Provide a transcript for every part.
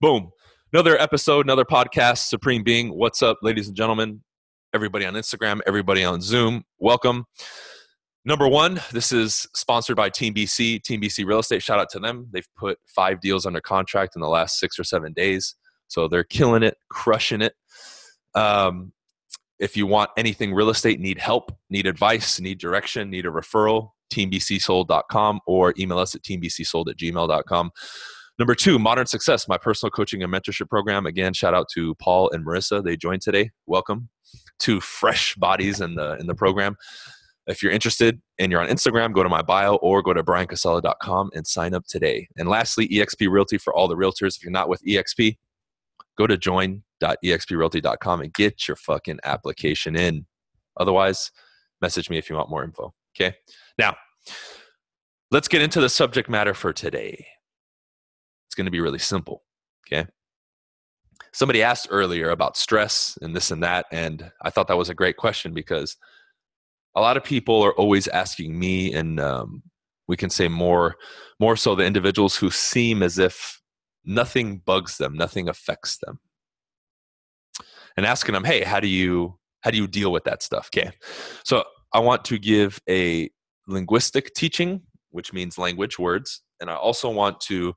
Boom. Another episode, another podcast, Supreme Being. What's up, ladies and gentlemen? Everybody on Instagram, everybody on Zoom. Welcome. Number one, this is sponsored by Team BC, Team BC Real Estate. Shout out to them. They've put five deals under contract in the last six or seven days. So they're killing it, crushing it. Um, if you want anything real estate, need help, need advice, need direction, need a referral, teambcsold.com or email us at teambcsold at gmail.com. Number two, Modern Success, my personal coaching and mentorship program. Again, shout out to Paul and Marissa. They joined today. Welcome to fresh bodies in the in the program. If you're interested and you're on Instagram, go to my bio or go to bryancasella.com and sign up today. And lastly, EXP Realty for all the realtors. If you're not with EXP, go to join.exprealty.com and get your fucking application in. Otherwise, message me if you want more info. Okay. Now, let's get into the subject matter for today going to be really simple. Okay. Somebody asked earlier about stress and this and that. And I thought that was a great question because a lot of people are always asking me, and um, we can say more, more so the individuals who seem as if nothing bugs them, nothing affects them. And asking them, hey, how do you how do you deal with that stuff? Okay. So I want to give a linguistic teaching, which means language, words. And I also want to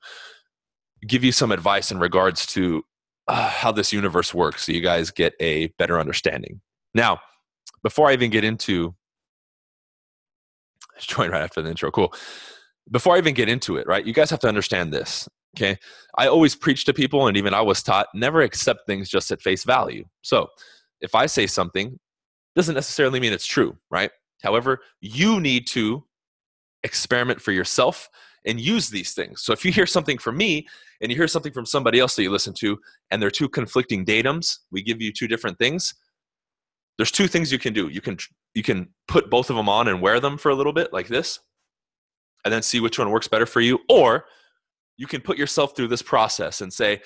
give you some advice in regards to uh, how this universe works so you guys get a better understanding. Now, before I even get into join right after the intro, cool. Before I even get into it, right, you guys have to understand this. Okay. I always preach to people, and even I was taught never accept things just at face value. So if I say something, doesn't necessarily mean it's true, right? However, you need to experiment for yourself and use these things. So if you hear something from me and you hear something from somebody else that you listen to, and they're two conflicting datums, we give you two different things. There's two things you can do. You can you can put both of them on and wear them for a little bit like this, and then see which one works better for you. Or you can put yourself through this process and say,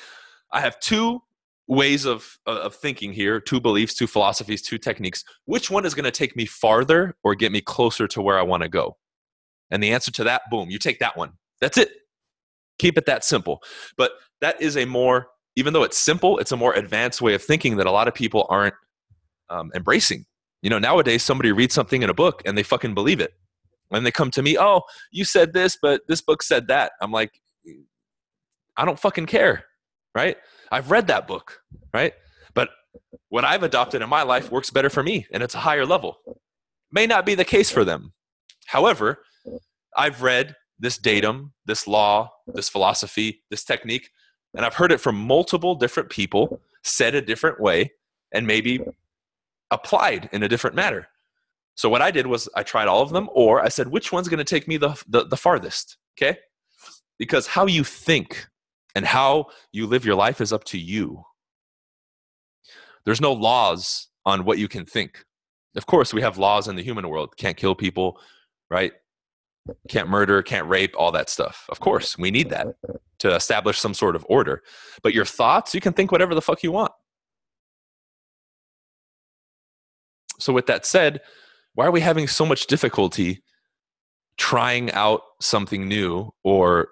I have two ways of of thinking here, two beliefs, two philosophies, two techniques. Which one is going to take me farther or get me closer to where I want to go? And the answer to that, boom, you take that one. That's it. Keep it that simple. But that is a more, even though it's simple, it's a more advanced way of thinking that a lot of people aren't um, embracing. You know, nowadays somebody reads something in a book and they fucking believe it. And they come to me, oh, you said this, but this book said that. I'm like, I don't fucking care, right? I've read that book, right? But what I've adopted in my life works better for me and it's a higher level. May not be the case for them. However, I've read this datum, this law, this philosophy, this technique, and I've heard it from multiple different people said a different way and maybe applied in a different manner. So what I did was I tried all of them, or I said, which one's going to take me the, the, the farthest? Okay? Because how you think and how you live your life is up to you. There's no laws on what you can think. Of course, we have laws in the human world. Can't kill people, right? Can't murder, can't rape, all that stuff. Of course, we need that to establish some sort of order. But your thoughts, you can think whatever the fuck you want. So, with that said, why are we having so much difficulty trying out something new or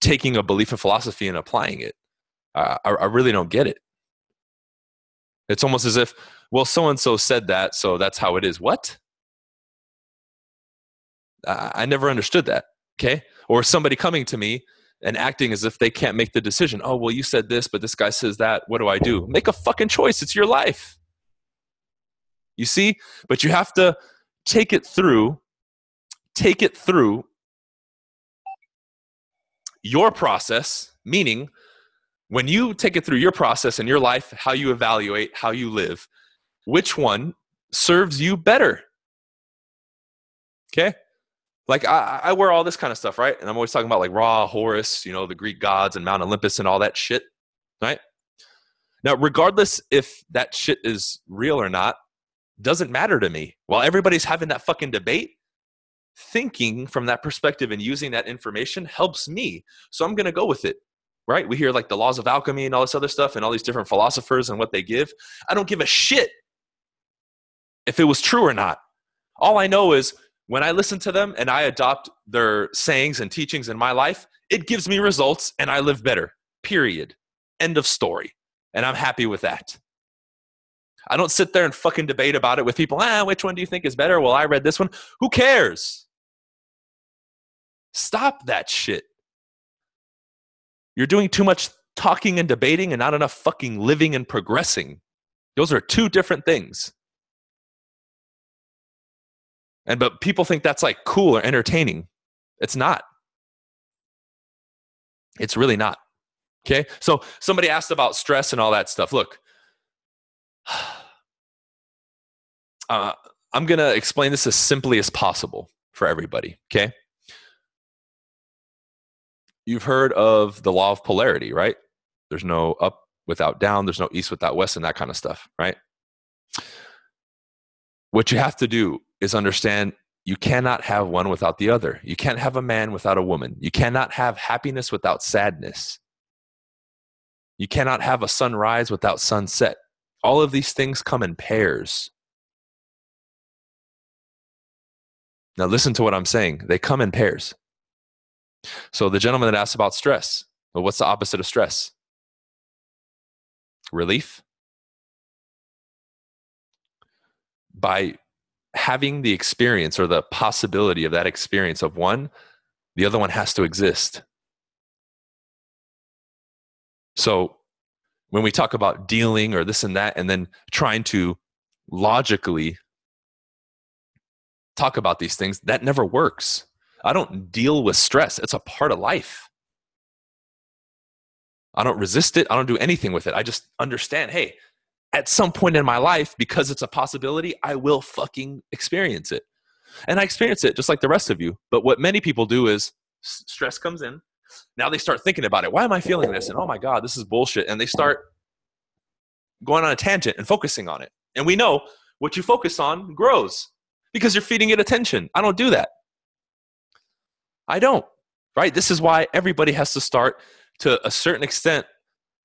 taking a belief and philosophy and applying it? Uh, I, I really don't get it. It's almost as if, well, so and so said that, so that's how it is. What? I never understood that. Okay. Or somebody coming to me and acting as if they can't make the decision. Oh, well, you said this, but this guy says that. What do I do? Make a fucking choice. It's your life. You see? But you have to take it through, take it through your process, meaning when you take it through your process in your life, how you evaluate, how you live, which one serves you better? Okay? Like I, I wear all this kind of stuff, right? And I'm always talking about like Ra, Horus, you know, the Greek gods and Mount Olympus and all that shit, right? Now, regardless if that shit is real or not, doesn't matter to me. While everybody's having that fucking debate, thinking from that perspective and using that information helps me. So I'm going to go with it, right? We hear like the laws of alchemy and all this other stuff and all these different philosophers and what they give. I don't give a shit if it was true or not. All I know is when I listen to them and I adopt their sayings and teachings in my life, it gives me results and I live better. Period. End of story. And I'm happy with that. I don't sit there and fucking debate about it with people. Ah, which one do you think is better? Well, I read this one. Who cares? Stop that shit. You're doing too much talking and debating and not enough fucking living and progressing. Those are two different things. And but people think that's like cool or entertaining. It's not. It's really not. Okay? So somebody asked about stress and all that stuff. Look, uh, I'm going to explain this as simply as possible for everybody. Okay? You've heard of the law of polarity, right? There's no up without down, there's no east without west, and that kind of stuff, right? What you have to do is understand you cannot have one without the other. You can't have a man without a woman. You cannot have happiness without sadness. You cannot have a sunrise without sunset. All of these things come in pairs. Now, listen to what I'm saying. They come in pairs. So, the gentleman that asked about stress, well, what's the opposite of stress? Relief. By having the experience or the possibility of that experience of one, the other one has to exist. So, when we talk about dealing or this and that, and then trying to logically talk about these things, that never works. I don't deal with stress, it's a part of life. I don't resist it, I don't do anything with it. I just understand hey, at some point in my life, because it's a possibility, I will fucking experience it. And I experience it just like the rest of you. But what many people do is stress comes in. Now they start thinking about it. Why am I feeling this? And oh my God, this is bullshit. And they start going on a tangent and focusing on it. And we know what you focus on grows because you're feeding it attention. I don't do that. I don't, right? This is why everybody has to start to a certain extent,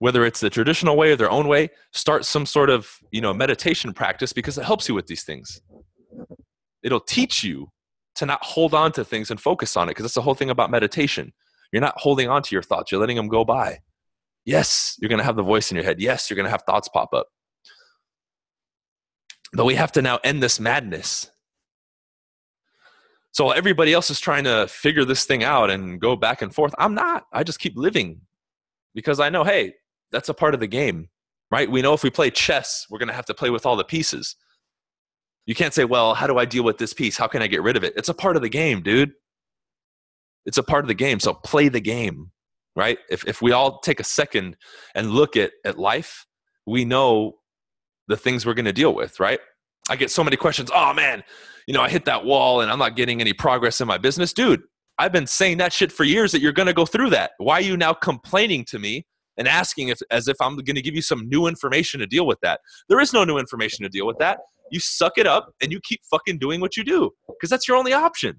whether it's the traditional way or their own way, start some sort of, you know, meditation practice because it helps you with these things. It'll teach you to not hold on to things and focus on it because that's the whole thing about meditation. You're not holding on to your thoughts, you're letting them go by. Yes, you're going to have the voice in your head. Yes, you're going to have thoughts pop up. But we have to now end this madness so everybody else is trying to figure this thing out and go back and forth. I'm not. I just keep living because I know, hey, that's a part of the game, right? We know if we play chess, we're going to have to play with all the pieces. You can't say, well, how do I deal with this piece? How can I get rid of it? It's a part of the game, dude. It's a part of the game. So play the game, right? If, if we all take a second and look at, at life, we know the things we're going to deal with, right? I get so many questions. Oh man, you know, I hit that wall and I'm not getting any progress in my business. Dude, I've been saying that shit for years that you're going to go through that. Why are you now complaining to me and asking if, as if I'm going to give you some new information to deal with that? There is no new information to deal with that. You suck it up and you keep fucking doing what you do because that's your only option.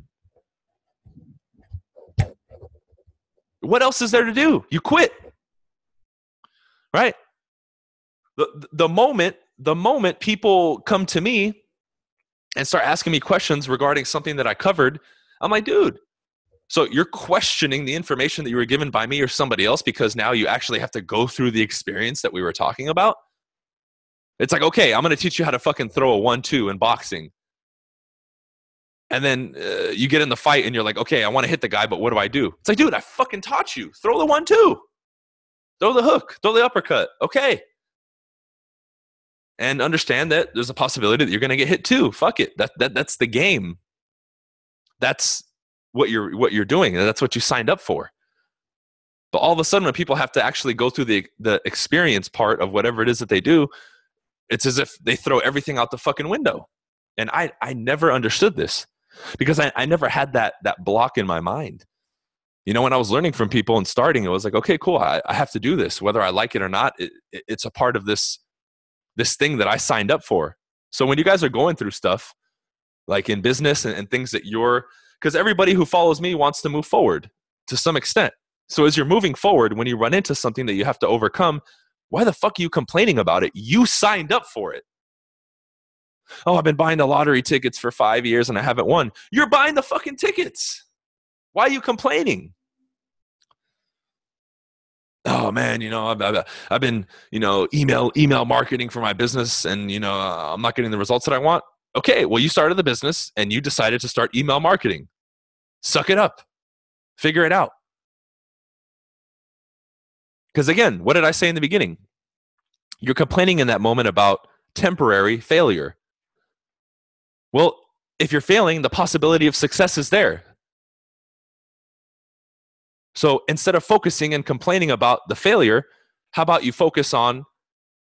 What else is there to do? You quit. Right? The, the moment the moment people come to me and start asking me questions regarding something that I covered, I'm like, dude, so you're questioning the information that you were given by me or somebody else because now you actually have to go through the experience that we were talking about? It's like, okay, I'm going to teach you how to fucking throw a one two in boxing. And then uh, you get in the fight and you're like, okay, I want to hit the guy, but what do I do? It's like, dude, I fucking taught you. Throw the one two, throw the hook, throw the uppercut. Okay and understand that there's a possibility that you're going to get hit too. Fuck it. That, that that's the game. That's what you're what you're doing, and that's what you signed up for. But all of a sudden, when people have to actually go through the the experience part of whatever it is that they do, it's as if they throw everything out the fucking window. And I I never understood this because I, I never had that that block in my mind. You know, when I was learning from people and starting, it was like, okay, cool, I, I have to do this, whether I like it or not. It, it, it's a part of this this thing that I signed up for. So when you guys are going through stuff like in business and, and things that you're, because everybody who follows me wants to move forward to some extent. So as you're moving forward, when you run into something that you have to overcome, why the fuck are you complaining about it? You signed up for it. Oh, I've been buying the lottery tickets for five years and I haven't won. You're buying the fucking tickets. Why are you complaining? Oh, man, you know, I've, I've, I've been, you know, email email marketing for my business, and you know, I'm not getting the results that I want. Okay, well, you started the business and you decided to start email marketing. Suck it up, figure it out. Because again, what did I say in the beginning? You're complaining in that moment about temporary failure. Well, if you're failing, the possibility of success is there. So instead of focusing and complaining about the failure, how about you focus on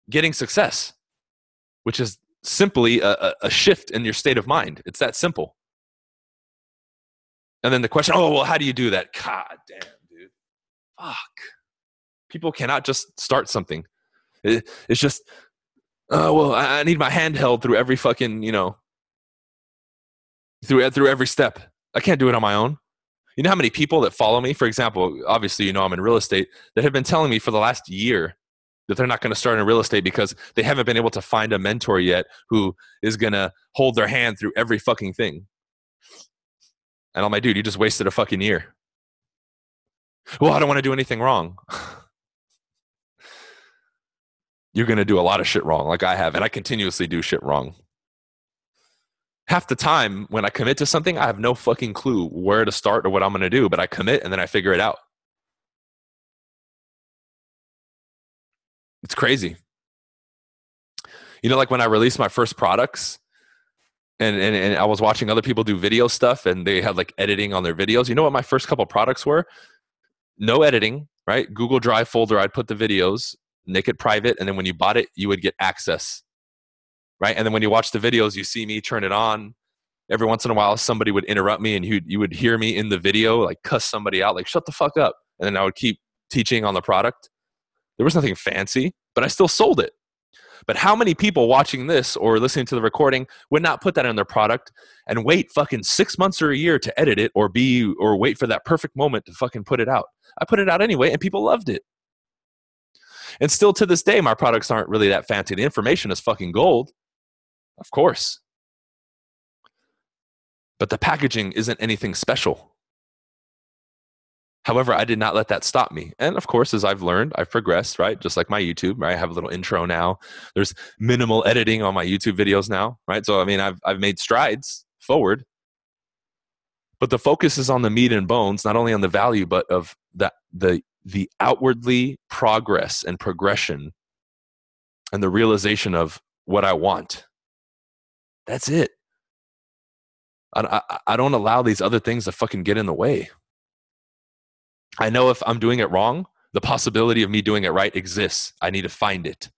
getting success, which is simply a, a, shift in your state of mind. It's that simple. And then the question, oh, well, how do you do that? God damn, dude. Fuck. People cannot just start something. It, it's just, oh, well, I, I need my hand held through every fucking, you know, through, through every step. I can't do it on my own. You know how many people that follow me, for example, obviously, you know, I'm in real estate, that have been telling me for the last year that they're not going to start in real estate because they haven't been able to find a mentor yet who is going to hold their hand through every fucking thing. And I'm like, dude, you just wasted a fucking year. Well, I don't want to do anything wrong. You're going to do a lot of shit wrong, like I have, and I continuously do shit wrong half the time when I commit to something, I have no fucking clue where to start or what I'm going to do, but I commit and then I figure it out. It's crazy. You know, like when I released my first products and, and, and I was watching other people do video stuff and they had like editing on their videos. You know what my first couple products were? No editing, right? Google Drive folder, I'd put the videos, make it private, and then when you bought it, you would get access right? And then when you watch the videos, you see me turn it on. Every once in a while, somebody would interrupt me, and you you would hear me in the video like cuss somebody out, like "shut the fuck up," and then I would keep teaching on the product. There was nothing fancy, but I still sold it. But how many people watching this or listening to the recording would not put that in their product and wait fucking six months or a year to edit it or be or wait for that perfect moment to fucking put it out? I put it out anyway, and people loved it. And still to this day, my products aren't really that fancy. The information is fucking gold. Of course. But the packaging isn't anything special. However, I did not let that stop me. And of course, as I've learned, I've progressed, right? Just like my YouTube, right? I have a little intro now. There's minimal editing on my YouTube videos now, right? So, I mean, I've, I've made strides forward. But the focus is on the meat and bones, not only on the value, but of the, the, the outwardly progress and progression and the realization of what I want. That's it. I, I, I don't allow these other things to fucking get in the way. I know if I'm doing it wrong, the possibility of me doing it right exists. I need to find it.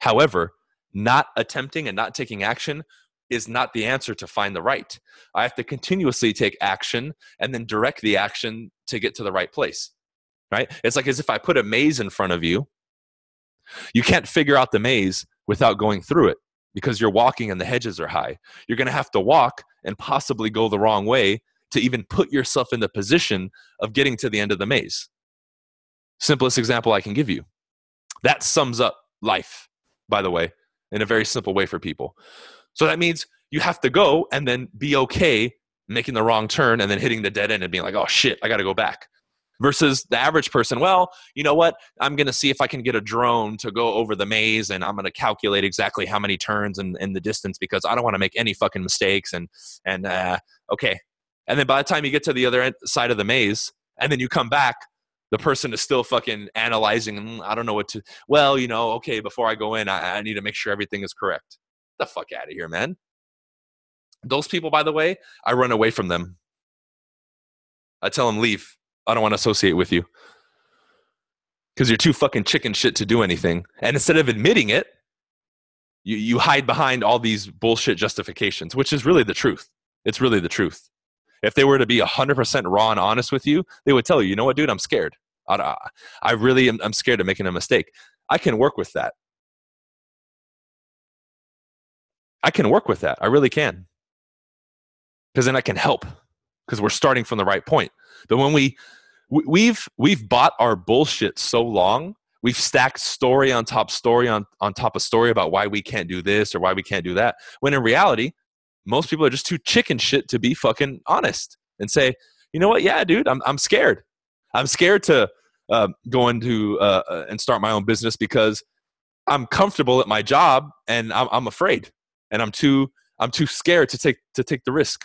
However, not attempting and not taking action is not the answer to find the right. I have to continuously take action and then direct the action to get to the right place. Right? It's like as if I put a maze in front of you. You can't figure out the maze without going through it because you're walking and the hedges are high. You're going to have to walk and possibly go the wrong way to even put yourself in the position of getting to the end of the maze. Simplest example I can give you. That sums up life, by the way, in a very simple way for people. So that means you have to go and then be okay making the wrong turn and then hitting the dead end and being like, oh shit, I got to go back versus the average person well you know what i'm going to see if i can get a drone to go over the maze and i'm going to calculate exactly how many turns and, and the distance because i don't want to make any fucking mistakes and and uh, okay and then by the time you get to the other end, side of the maze and then you come back the person is still fucking analyzing and i don't know what to well you know okay before i go in i, I need to make sure everything is correct Get the fuck out of here man those people by the way i run away from them i tell them leave I don't want to associate with you because you're too fucking chicken shit to do anything. And instead of admitting it, you, you hide behind all these bullshit justifications, which is really the truth. It's really the truth. If they were to be 100% raw and honest with you, they would tell you, you know what, dude, I'm scared. I, I really am I'm scared of making a mistake. I can work with that. I can work with that. I really can. Because then I can help because we're starting from the right point. But when we we've we've bought our bullshit so long, we've stacked story on top story on, on top of story about why we can't do this or why we can't do that. When in reality, most people are just too chicken shit to be fucking honest and say, you know what? Yeah, dude, I'm I'm scared. I'm scared to uh, uh, going to uh, uh, and start my own business because I'm comfortable at my job and I'm, I'm afraid and I'm too I'm too scared to take to take the risk.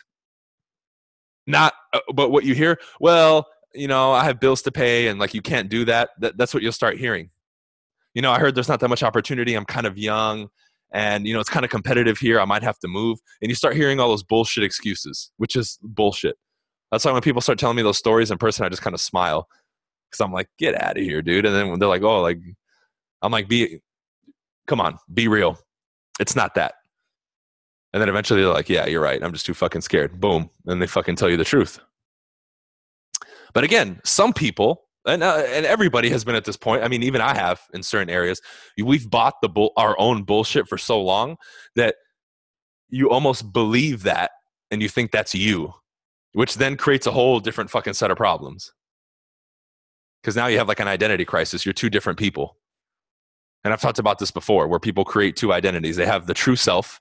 Not, uh, but what you hear, well, you know, I have bills to pay and like you can't do that. that that's what you'll start hearing. You know, I heard there's not that much opportunity. I'm kind of young and you know it's kind of competitive here i might have to move and you start hearing all those bullshit excuses which is bullshit. That's why when people start telling me those stories in person i just kind of smile because i'm like get out of here dude and then when they're like oh like i'm like be come on be real it's not that. And then eventually they're like yeah you're right i'm just too fucking scared boom and they fucking tell you the truth. But again some people and uh, and everybody has been at this point. I mean, even I have in certain areas. We've bought the bull, our own bullshit for so long that you almost believe that, and you think that's you, which then creates a whole different fucking set of problems. Because now you have like an identity crisis. You're two different people. And I've talked about this before, where people create two identities. They have the true self,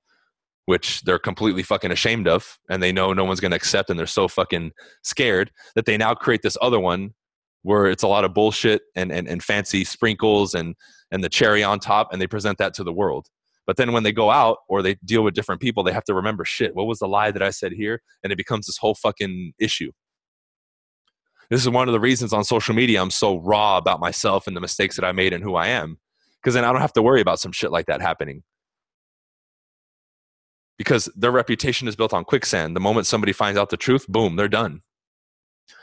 which they're completely fucking ashamed of, and they know no one's going to accept, and they're so fucking scared that they now create this other one where it's a lot of bullshit and, and, and fancy sprinkles and, and the cherry on top, and they present that to the world. But then when they go out or they deal with different people, they have to remember shit. What was the lie that I said here? And it becomes this whole fucking issue. This is one of the reasons on social media I'm so raw about myself and the mistakes that I made and who I am. Because then I don't have to worry about some shit like that happening. Because their reputation is built on quicksand. The moment somebody finds out the truth, boom, they're done.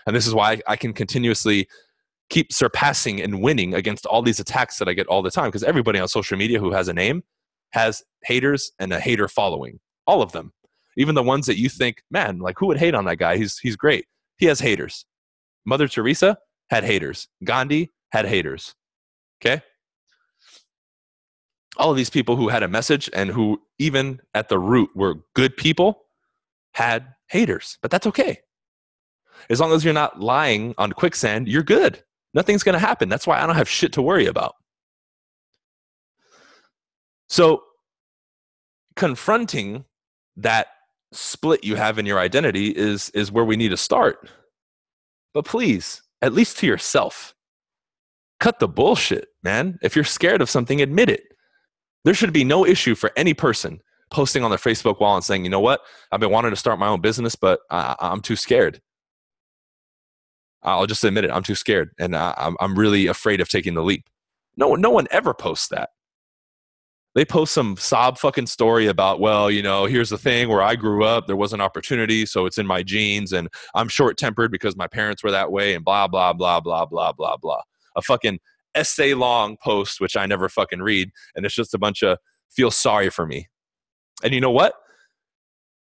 And this is why I can continuously keep surpassing and winning against all these attacks that I get all the time because everybody on social media who has a name has haters and a hater following. All of them. Even the ones that you think, man, like who would hate on that guy? He's he's great. He has haters. Mother Teresa had haters. Gandhi had haters. Okay? All of these people who had a message and who even at the root were good people had haters. But that's okay. As long as you're not lying on quicksand, you're good. Nothing's going to happen. That's why I don't have shit to worry about. So, confronting that split you have in your identity is is where we need to start. But please, at least to yourself, cut the bullshit, man. If you're scared of something, admit it. There should be no issue for any person posting on their Facebook wall and saying, "You know what? I've been wanting to start my own business, but I, I'm too scared." I'll just admit it. I'm too scared, and I, I'm I'm really afraid of taking the leap. No no one ever posts that. They post some sob fucking story about, well, you know, here's the thing where I grew up, there was an opportunity, so it's in my genes, and I'm short tempered because my parents were that way, and blah blah blah blah blah blah blah. A fucking essay long post which I never fucking read, and it's just a bunch of feel sorry for me. And you know what?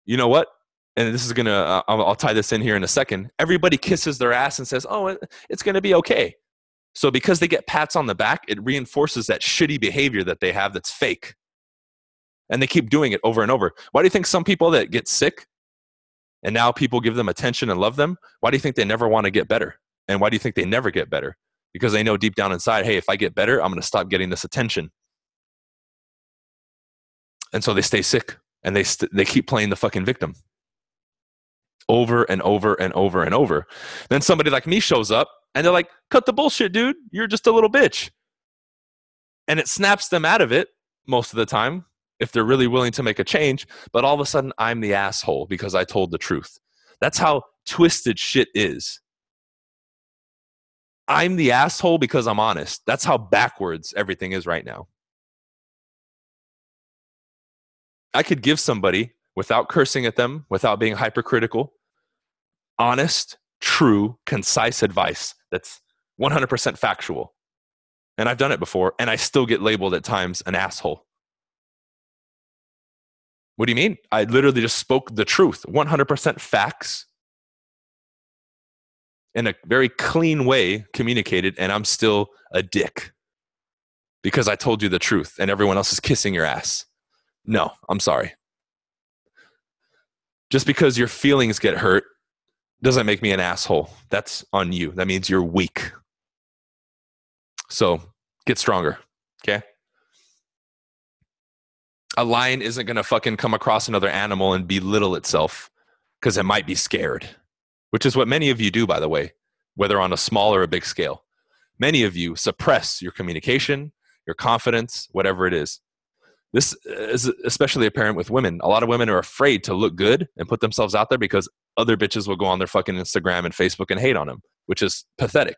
You know what? And this is gonna uh, I'll, I'll, tie this in here in a second. Everybody kisses their ass and says oh it's gonna be okay. So because they get pats on the back it reinforces that shitty behavior that they have that's fake. And they keep doing it over and over. Why do you think some people that get sick and now people give them attention and love them why do you think they never want to get better? And why do you think they never get better? Because they know deep down inside hey if i get better i'm to stop getting this attention. And so they stay sick and they st- they keep playing the fucking victim over and over and over and over. Then somebody like me shows up and they're like, cut the bullshit, dude. You're just a little bitch. And it snaps them out of it most of the time if they're really willing to make a change. But all of a sudden, I'm the asshole because I told the truth. That's how twisted shit is. I'm the asshole because I'm honest. That's how backwards everything is right now. I could give somebody without cursing at them, without being hypercritical, honest, true, concise advice that's 100% factual. And I've done it before, and I still get labeled at times an asshole. What do you mean? I literally just spoke the truth, 100% facts in a very clean way communicated, and I'm still a dick because I told you the truth and everyone else is kissing your ass. No, I'm sorry. Just because your feelings get hurt doesn't make me an asshole. That's on you. That means you're weak. So get stronger. Okay. A lion isn't going to fucking come across another animal and belittle itself because it might be scared, which is what many of you do, by the way, whether on a small or a big scale. many of you suppress your communication, your confidence, whatever it is. This is especially apparent with women. A lot of women are afraid to look good and put themselves out there because other bitches will go on their fucking Instagram and Facebook and hate on them, which is pathetic.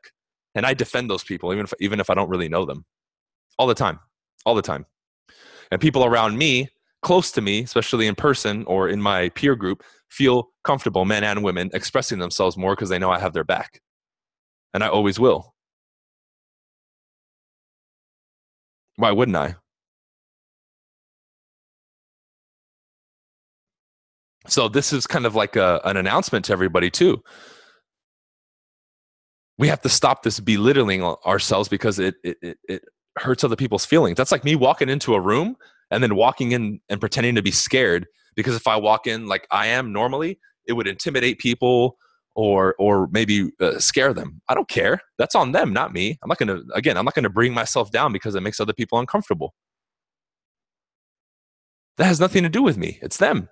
And I defend those people even if, even if I don't really know them. All the time. All the time. And people around me, close to me, especially in person or in my peer group, feel comfortable, men and women, expressing themselves more because they know I have their back. And I always will. Why wouldn't I? So this is kind of like a, an announcement to everybody too. We have to stop this belittling ourselves because it, it, it, it hurts other people's feelings. That's like me walking into a room and then walking in and pretending to be scared because if I walk in like I am normally, it would intimidate people or or maybe uh, scare them. I don't care. That's on them, not me. I'm not going to again, I'm not going to bring myself down because it makes other people uncomfortable. That has nothing to do with me. It's them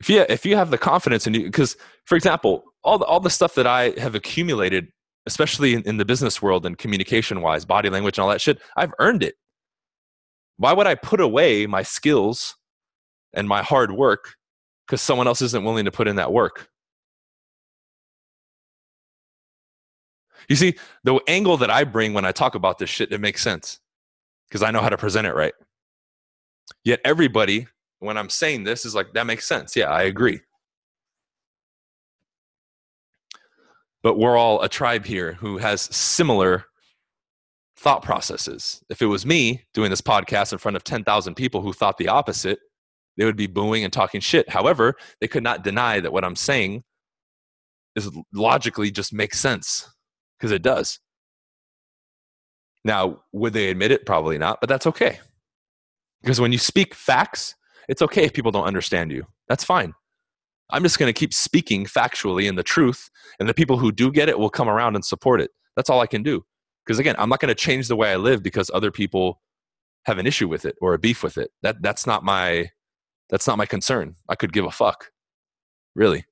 if you if you have the confidence and you because for example all the, all the stuff that i have accumulated especially in, in the business world and communication wise body language and all that shit i've earned it. Why would i put away my skills and my hard work because someone else isn't willing to put in that work? You see the angle that i bring when i talk about this shit it makes sense because i know how to present it right. Yet everybody when I'm saying this is like, that makes sense. Yeah, I agree. But we're all a tribe here who has similar thought processes. If it was me doing this podcast in front of 10,000 people who thought the opposite, they would be booing and talking shit. However, they could not deny that what I'm saying is logically just makes sense because it does. Now, would they admit it? Probably not, but that's okay. Because when you speak facts, it's okay if people don't understand you. That's fine. I'm just going to keep speaking factually and the truth, and the people who do get it will come around and support it. That's all I can do. Because again, I'm not going to change the way I live because other people have an issue with it or a beef with it. That that's not my that's not my concern. I could give a fuck. Really.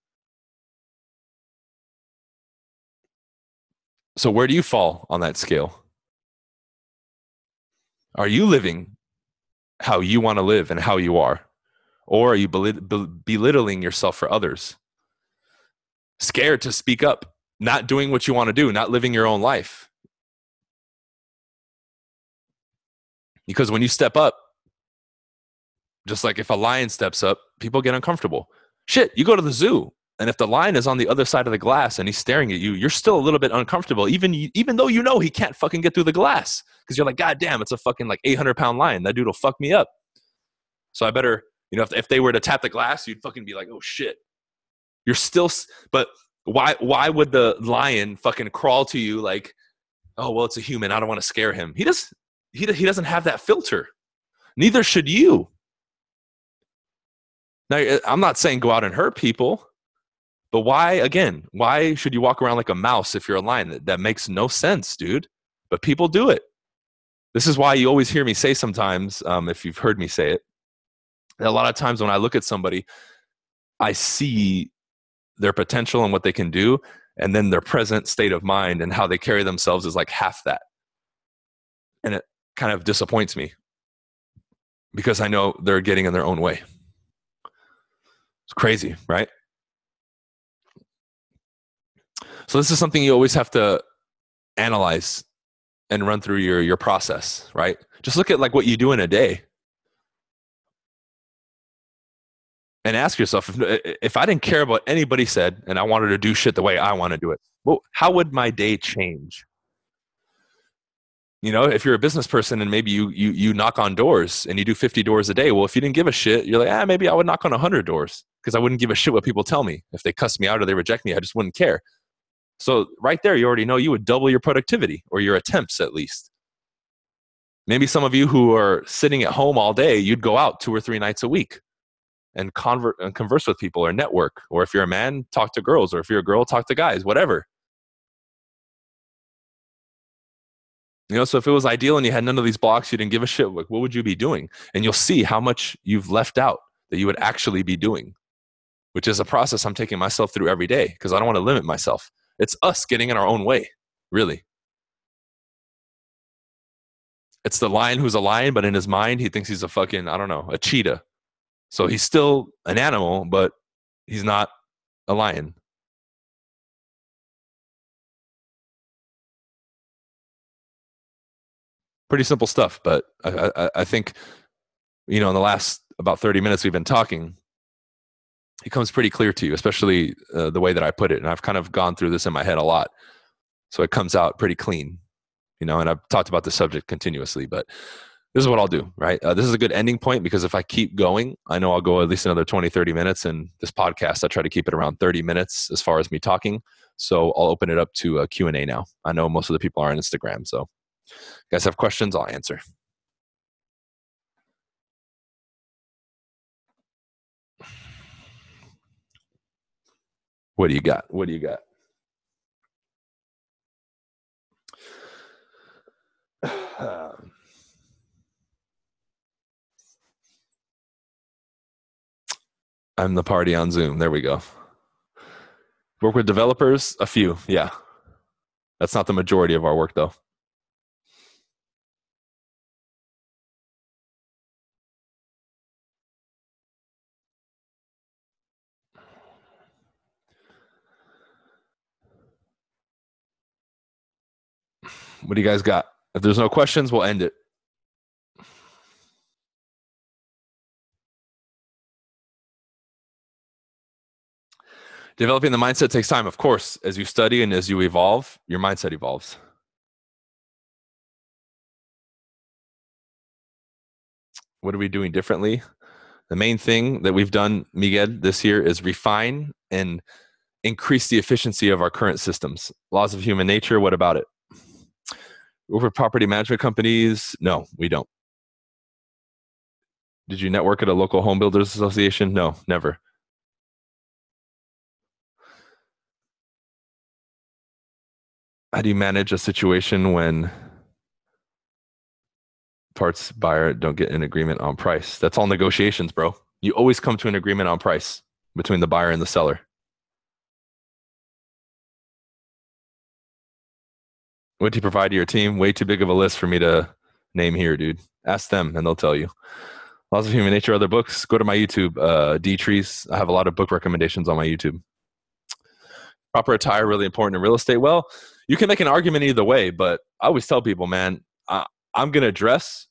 So where do you fall on that scale? Are you living how you want to live and how you are? Or are you belittling yourself for others? Scared to speak up, not doing what you want to do, not living your own life. Because when you step up, just like if a lion steps up, people get uncomfortable. Shit, you go to the zoo, and if the lion is on the other side of the glass and he's staring at you, you're still a little bit uncomfortable, even even though you know he can't fucking get through the glass because you're like, God damn, it's a fucking like 800 pound lion. That dude will fuck me up. So I better, you know, if, if they were to tap the glass, you'd fucking be like, oh shit. You're still, but why why would the lion fucking crawl to you like, oh well, it's a human. I don't want to scare him. He does he he doesn't have that filter. Neither should you. Now, eh, I'm not saying go out and hurt people, but why, again, why should you walk around like a mouse if you're a lion? That, that makes no sense, dude. But people do it. This is why you always hear me say sometimes, um, if you've heard me say it, a lot of times when I look at somebody, I see their potential and what they can do, and then their present state of mind and how they carry themselves is like half that. And it kind of disappoints me because I know they're getting in their own way. It's crazy, right? So this is something you always have to analyze and run through your your process, right? Just look at like what you do in a day. And ask yourself if if I didn't care about anybody said and I wanted to do shit the way I want to do it, well, how would my day change? You know, if you're a business person and maybe you you you knock on doors and you do 50 doors a day, well, if you didn't give a shit, you're like, ah, maybe I would knock on 100 doors because I wouldn't give a shit what people tell me. If they cuss me out or they reject me, I just wouldn't care. So right there, you already know you would double your productivity or your attempts at least. Maybe some of you who are sitting at home all day, you'd go out two or three nights a week and convert and converse with people or network. Or if you're a man, talk to girls. Or if you're a girl, talk to guys. Whatever. You know, so if it was ideal and you had none of these blocks, you didn't give a shit. Like, what would you be doing? And you'll see how much you've left out that you would actually be doing, which is a process I'm taking myself through every day because I don't want to limit myself. It's us getting in our own way, really. It's the lion who's a lion, but in his mind, he thinks he's a fucking, I don't know, a cheetah. So he's still an animal, but he's not a lion. Pretty simple stuff, but I, I, I think, you know, in the last about 30 minutes we've been talking, it comes pretty clear to you, especially uh, the way that I put it. And I've kind of gone through this in my head a lot. So it comes out pretty clean, you know, and I've talked about the subject continuously, but this is what I'll do, right? Uh, this is a good ending point because if I keep going, I know I'll go at least another 20, 30 minutes. And this podcast, I try to keep it around 30 minutes as far as me talking. So I'll open it up to a Q&A now. I know most of the people are on Instagram. So guys have questions, I'll answer. What do you got? What do you got? I'm the party on Zoom. There we go. Work with developers? A few, yeah. That's not the majority of our work, though. What do you guys got? If there's no questions, we'll end it. Developing the mindset takes time. Of course, as you study and as you evolve, your mindset evolves. What are we doing differently? The main thing that we've done, Miguel, this year is refine and increase the efficiency of our current systems. Laws of human nature, what about it? Over property management companies? No, we don't. Did you network at a local home builders association? No, never. How do you manage a situation when parts buyer don't get an agreement on price? That's all negotiations, bro. You always come to an agreement on price between the buyer and the seller. What do you provide to your team? Way too big of a list for me to name here, dude. Ask them and they'll tell you. Laws of Human Nature, other books. Go to my YouTube, uh, D Trees. I have a lot of book recommendations on my YouTube. Proper attire, really important in real estate. Well, you can make an argument either way, but I always tell people, man, I, I'm to dress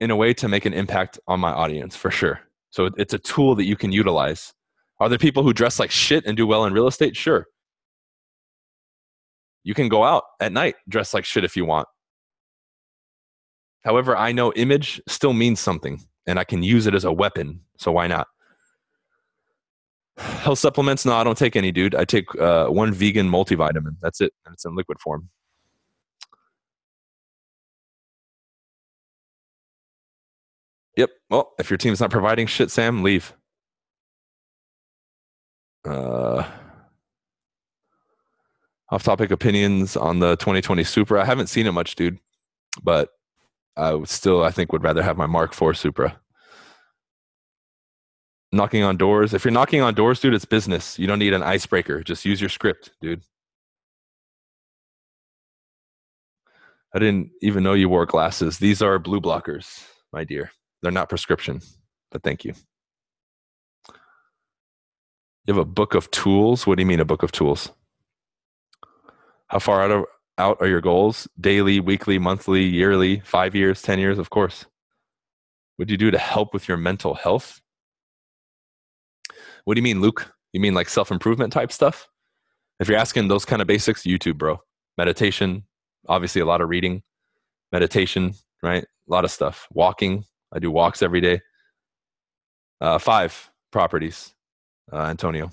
in a way to make an impact on my audience for sure. So it's a tool that you can utilize. Are there people who dress like shit and do well in real estate? Sure you can go out at night dressed like shit if you want. However, I know image still means something and I can use it as a weapon. So why not? Health supplements? No, I don't take any, dude. I take uh, one vegan multivitamin. That's it. And it's in liquid form. Yep. Well, if your team's not providing shit, Sam, leave. Uh, off topic opinions on the 2020 Supra. I haven't seen it much, dude, but I still, I think, would rather have my Mark IV Supra. Knocking on doors. If you're knocking on doors, dude, it's business. You don't need an icebreaker. Just use your script, dude. I didn't even know you wore glasses. These are blue blockers, my dear. They're not prescription, but thank you. You have a book of tools. What do you mean, a book of tools? How far out, of, out are your goals? Daily, weekly, monthly, yearly, five years, 10 years? Of course. What do you do to help with your mental health? What do you mean, Luke? You mean like self improvement type stuff? If you're asking those kind of basics, YouTube, bro. Meditation, obviously a lot of reading, meditation, right? A lot of stuff. Walking. I do walks every day. Uh, five properties, uh, Antonio.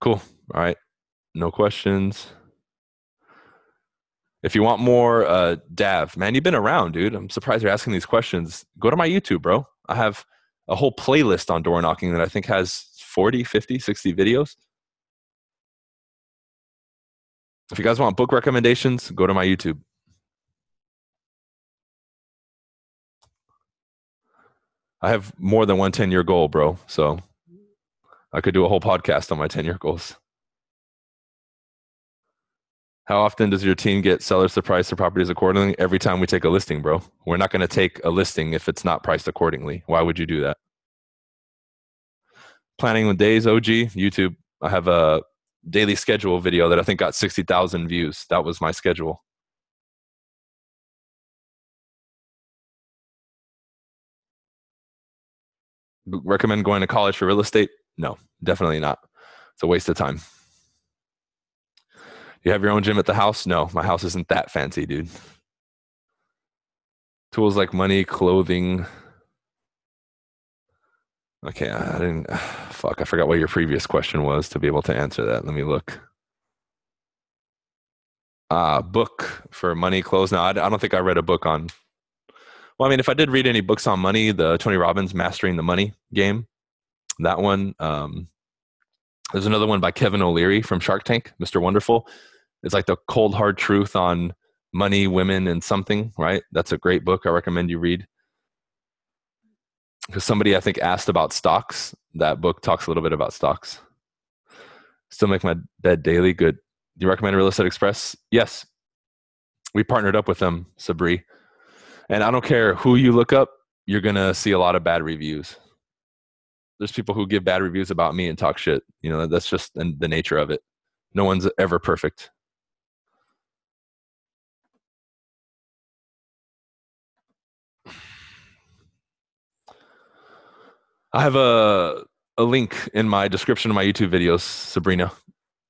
Cool. All right. No questions. If you want more, uh, Dav, man, you've been around, dude. I'm surprised you're asking these questions. Go to my YouTube, bro. I have a whole playlist on door knocking that I think has 40, 50, 60 videos. If you guys want book recommendations, go to my YouTube. I have more than one 10 year goal, bro. So I could do a whole podcast on my 10 year goals. How often does your team get sellers to price their properties accordingly? Every time we take a listing, bro. We're not going to take a listing if it's not priced accordingly. Why would you do that? Planning with days, OG, YouTube. I have a daily schedule video that I think got 60,000 views. That was my schedule. Recommend going to college for real estate? No, definitely not. It's a waste of time. You have your own gym at the house? No, my house isn't that fancy, dude. Tools like money, clothing. Okay, I didn't. Fuck, I forgot what your previous question was to be able to answer that. Let me look. Uh, book for money, clothes. Now, I don't think I read a book on. Well, I mean, if I did read any books on money, the Tony Robbins Mastering the Money Game, that one. Um, there's another one by Kevin O'Leary from Shark Tank, Mr. Wonderful. It's like the cold hard truth on money, women, and something. Right? That's a great book. I recommend you read. Because somebody I think asked about stocks. That book talks a little bit about stocks. Still make my bed daily. Good. Do you recommend Real Estate Express? Yes. We partnered up with them, Sabri. And I don't care who you look up, you're gonna see a lot of bad reviews. There's people who give bad reviews about me and talk shit. You know, that's just the nature of it. No one's ever perfect. I have a a link in my description of my YouTube videos, Sabrina.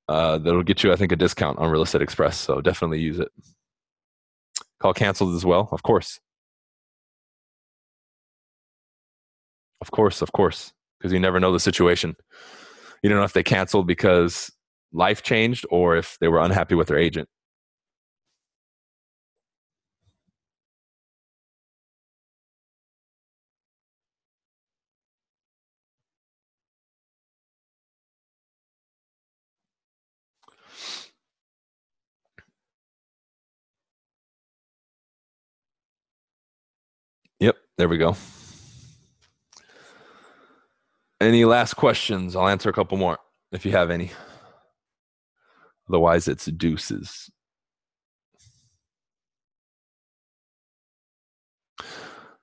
Uh, that'll get you, I think, a discount on Real Estate Express. So definitely use it. Call canceled as well, of course. Of course, of course, because you never know the situation. You don't know if they canceled because life changed or if they were unhappy with their agent. There we go. Any last questions? I'll answer a couple more if you have any. Otherwise, it's deuces.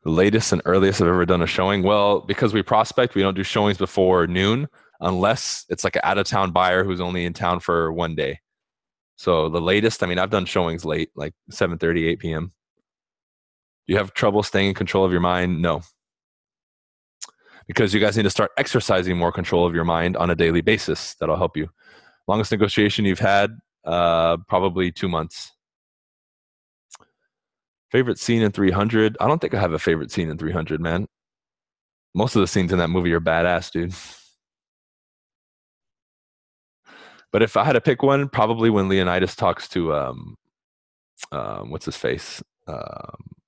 The latest and earliest I've ever done a showing. Well, because we prospect, we don't do showings before noon unless it's like an out of town buyer who's only in town for one day. So the latest, I mean, I've done showings late, like 7 30, 8 p.m. You have trouble staying in control of your mind? No. Because you guys need to start exercising more control of your mind on a daily basis. That'll help you. Longest negotiation you've had? Uh, probably two months. Favorite scene in 300? I don't think I have a favorite scene in 300, man. Most of the scenes in that movie are badass, dude. But if I had to pick one, probably when Leonidas talks to um, um what's his face? Um,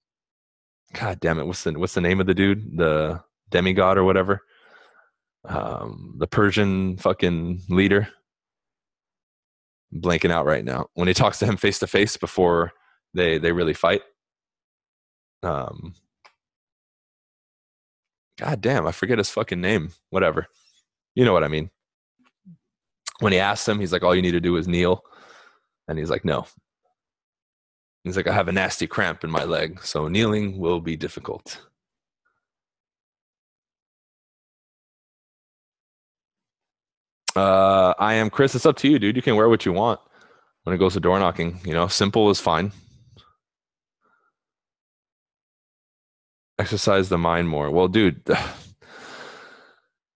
God damn it, what's the what's the name of the dude? The demigod or whatever? Um, the Persian fucking leader. I'm blanking out right now. When he talks to him face to face before they they really fight. Um, God damn, I forget his fucking name. Whatever. You know what I mean. When he asks him, he's like, all you need to do is kneel. And he's like, no, He's like, I have a nasty cramp in my leg, so kneeling will be difficult. Uh, I am Chris. It's up to you, dude. You can wear what you want when it goes to door knocking. You know, simple is fine. Exercise the mind more. Well, dude,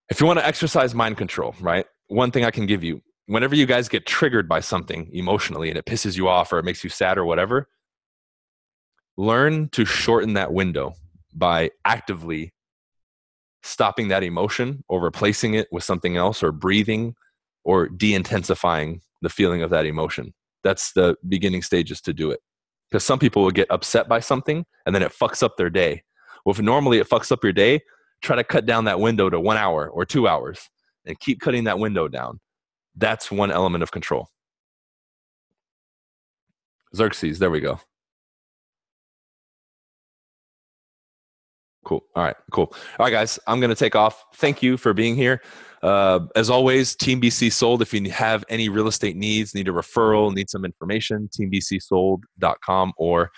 if you want to exercise mind control, right? One thing I can give you whenever you guys get triggered by something emotionally and it pisses you off or it makes you sad or whatever, learn to shorten that window by actively stopping that emotion or replacing it with something else or breathing or de-intensifying the feeling of that emotion. That's the beginning stages to do it. Because some people will get upset by something and then it fucks up their day. Well if normally it fucks up your day try to cut down that window to one hour or two hours and keep cutting that window down. That's one element of control. Xerxes there we go Cool. All right. Cool. All right, guys. I'm going to take off. Thank you for being here. Uh, as always, Team BC Sold. If you have any real estate needs, need a referral, need some information, teambcsold.com or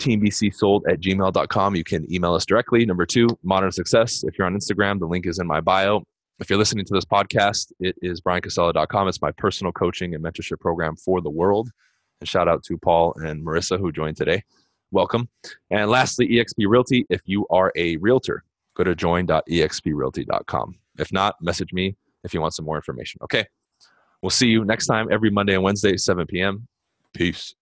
teambcsold at gmail.com. You can email us directly. Number two, Modern Success. If you're on Instagram, the link is in my bio. If you're listening to this podcast, it is bryancasella.com. It's my personal coaching and mentorship program for the world. And shout out to Paul and Marissa who joined today. Welcome. And lastly, eXp Realty. If you are a realtor, go to join.exprealty.com. If not, message me if you want some more information. Okay. We'll see you next time every Monday and Wednesday, 7 p.m. Peace.